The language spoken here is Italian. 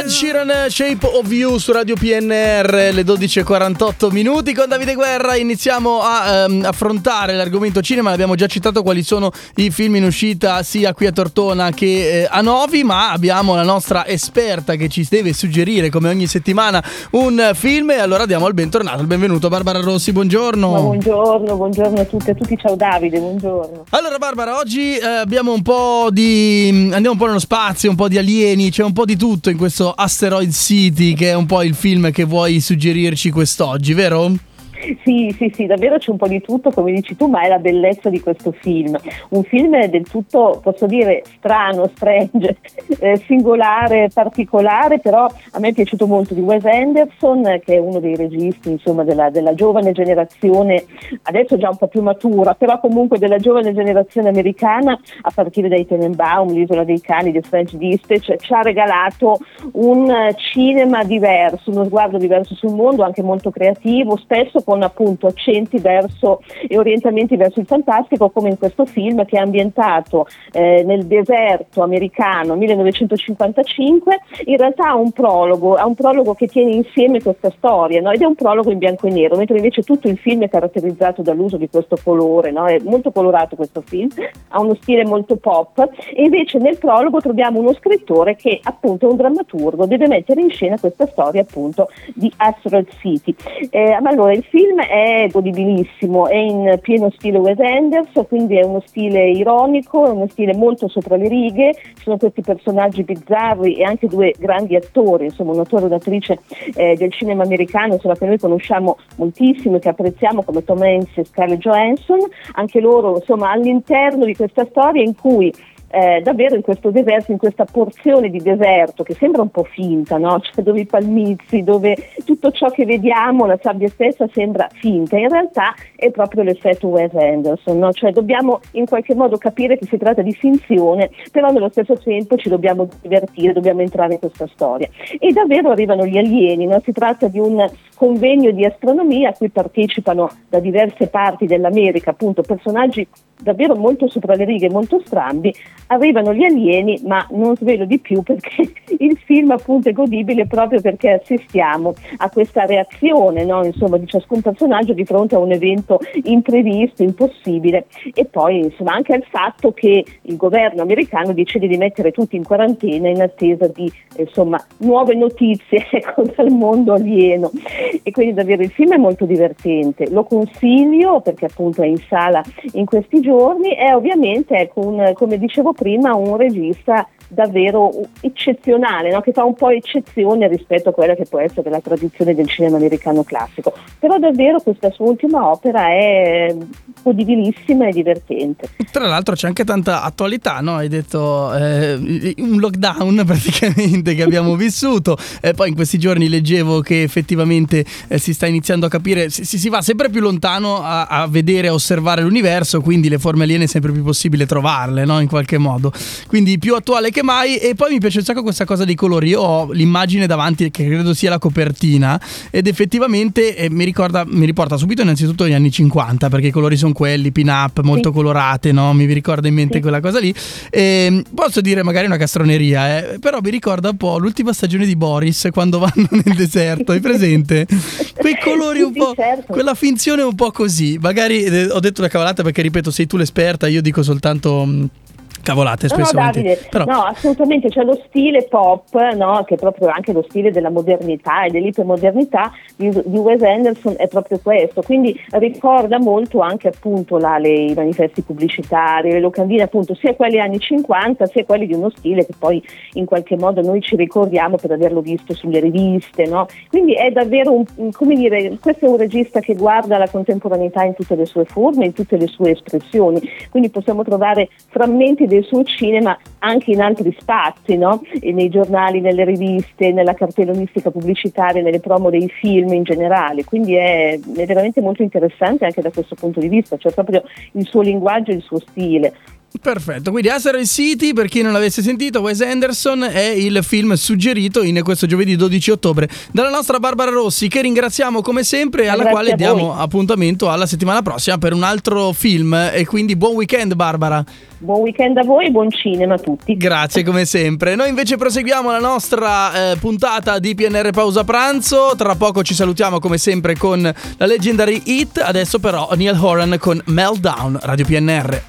Ed Sheeran Shape of You su Radio PNR le 12.48 minuti. Con Davide Guerra iniziamo a um, affrontare l'argomento cinema. L'abbiamo già citato quali sono i film in uscita sia qui a Tortona che eh, a Novi ma abbiamo la nostra esperta che ci deve suggerire come ogni settimana un film. E allora diamo il bentornato il benvenuto Barbara Rossi. Buongiorno. Ma buongiorno buongiorno a tutti a tutti. Ciao Davide buongiorno. Allora Barbara oggi eh, abbiamo un po' di andiamo un po' nello spazio un po' di alieni c'è un po' di tutto in questo Asteroid City, che è un po' il film che vuoi suggerirci quest'oggi, vero? Sì, sì, sì, davvero c'è un po' di tutto, come dici tu, ma è la bellezza di questo film. Un film del tutto, posso dire, strano, strange, eh, singolare, particolare, però a me è piaciuto molto di Wes Anderson, che è uno dei registi insomma, della, della, giovane generazione, adesso già un po' più matura, però comunque della giovane generazione americana, a partire dai Tenenbaum, l'Isola dei Cani, The French Dispatch, ci ha regalato un cinema diverso, uno sguardo diverso sul mondo, anche molto creativo, spesso con appunto accenti verso e orientamenti verso il fantastico, come in questo film che è ambientato eh, nel deserto americano 1955. In realtà ha un prologo, ha un prologo che tiene insieme questa storia, no? ed è un prologo in bianco e nero, mentre invece tutto il film è caratterizzato dall'uso di questo colore, no? è molto colorato questo film, ha uno stile molto pop, e invece nel prologo troviamo uno scrittore che appunto è un drammaturgo, deve mettere in scena questa storia appunto di Asteroid City. Eh, allora il film film è godibilissimo, è in pieno stile Wes Anderson, quindi è uno stile ironico, è uno stile molto sopra le righe, sono questi personaggi bizzarri e anche due grandi attori, insomma un attore e un'attrice eh, del cinema americano insomma, che noi conosciamo moltissimo e che apprezziamo come Tom Hanks e Scarlett Johansson, anche loro insomma all'interno di questa storia in cui eh, davvero in questo deserto, in questa porzione di deserto che sembra un po' finta, no? cioè dove i palmizi, dove tutto ciò che vediamo, la sabbia stessa sembra finta, in realtà è proprio l'effetto Wes Anderson, no? cioè dobbiamo in qualche modo capire che si tratta di finzione, però nello stesso tempo ci dobbiamo divertire, dobbiamo entrare in questa storia. E davvero arrivano gli alieni, no? si tratta di un convegno di astronomia a cui partecipano da diverse parti dell'America, appunto personaggi davvero molto sopra le righe, molto strambi, arrivano gli alieni, ma non svelo di più perché il film appunto è godibile proprio perché assistiamo a questa reazione no? insomma, di ciascun personaggio di fronte a un evento imprevisto, impossibile e poi insomma, anche al fatto che il governo americano decide di mettere tutti in quarantena in attesa di insomma, nuove notizie ecco, dal mondo alieno e quindi davvero il film è molto divertente, lo consiglio perché appunto è in sala in questi giorni e ovviamente ecco, un, come dicevo prima un regista davvero eccezionale, no? che fa un po' eccezione rispetto a quella che può essere la tradizione del cinema americano classico. Però davvero questa sua ultima opera è godibilissima e divertente. Tra l'altro c'è anche tanta attualità, no? hai detto eh, un lockdown praticamente che abbiamo vissuto, e poi in questi giorni leggevo che effettivamente eh, si sta iniziando a capire, si, si va sempre più lontano a, a, vedere, a osservare l'universo, quindi le forme aliene è sempre più possibile trovarle no? in qualche modo. Quindi più attuale che mai. E poi mi piace un sacco questa cosa dei colori. Io ho l'immagine davanti, che credo sia la copertina, ed effettivamente eh, mi, ricorda, mi riporta subito innanzitutto gli anni 50, perché i colori sono quelli, pin-up, molto sì. colorate, no? Mi ricorda in mente sì. quella cosa lì. E, ehm, posso dire magari una castroneria, eh, però mi ricorda un po' l'ultima stagione di Boris quando vanno nel deserto, hai presente? Quei colori un po', certo. quella finzione un po' così. Magari eh, ho detto una cavolata perché ripeto, sei tu l'esperta, io dico soltanto cavolate spesso. No, no, Davide, Però... no, assolutamente, c'è lo stile pop, no, che è proprio anche lo stile della modernità e dell'ipermodernità di, di Wes Anderson è proprio questo, quindi ricorda molto anche appunto là, le, i manifesti pubblicitari, le locandine appunto sia quelli anni 50 sia quelli di uno stile che poi in qualche modo noi ci ricordiamo per averlo visto sulle riviste, no? quindi è davvero un, come dire, questo è un regista che guarda la contemporaneità in tutte le sue forme, in tutte le sue espressioni, quindi possiamo trovare frammenti suo cinema anche in altri spazi, no? nei giornali, nelle riviste, nella cartellonistica pubblicitaria, nelle promo dei film in generale, quindi è, è veramente molto interessante anche da questo punto di vista, cioè proprio il suo linguaggio e il suo stile. Perfetto, quindi Asteroid City, per chi non l'avesse sentito, Wes Anderson è il film suggerito in questo giovedì 12 ottobre dalla nostra Barbara Rossi, che ringraziamo come sempre e alla Grazie quale diamo appuntamento alla settimana prossima per un altro film. E quindi buon weekend Barbara. Buon weekend a voi e buon cinema a tutti. Grazie come sempre. Noi invece proseguiamo la nostra eh, puntata di PNR Pausa Pranzo. Tra poco ci salutiamo come sempre con la Legendary Hit. Adesso però Neil Horan con Meltdown, Radio PNR.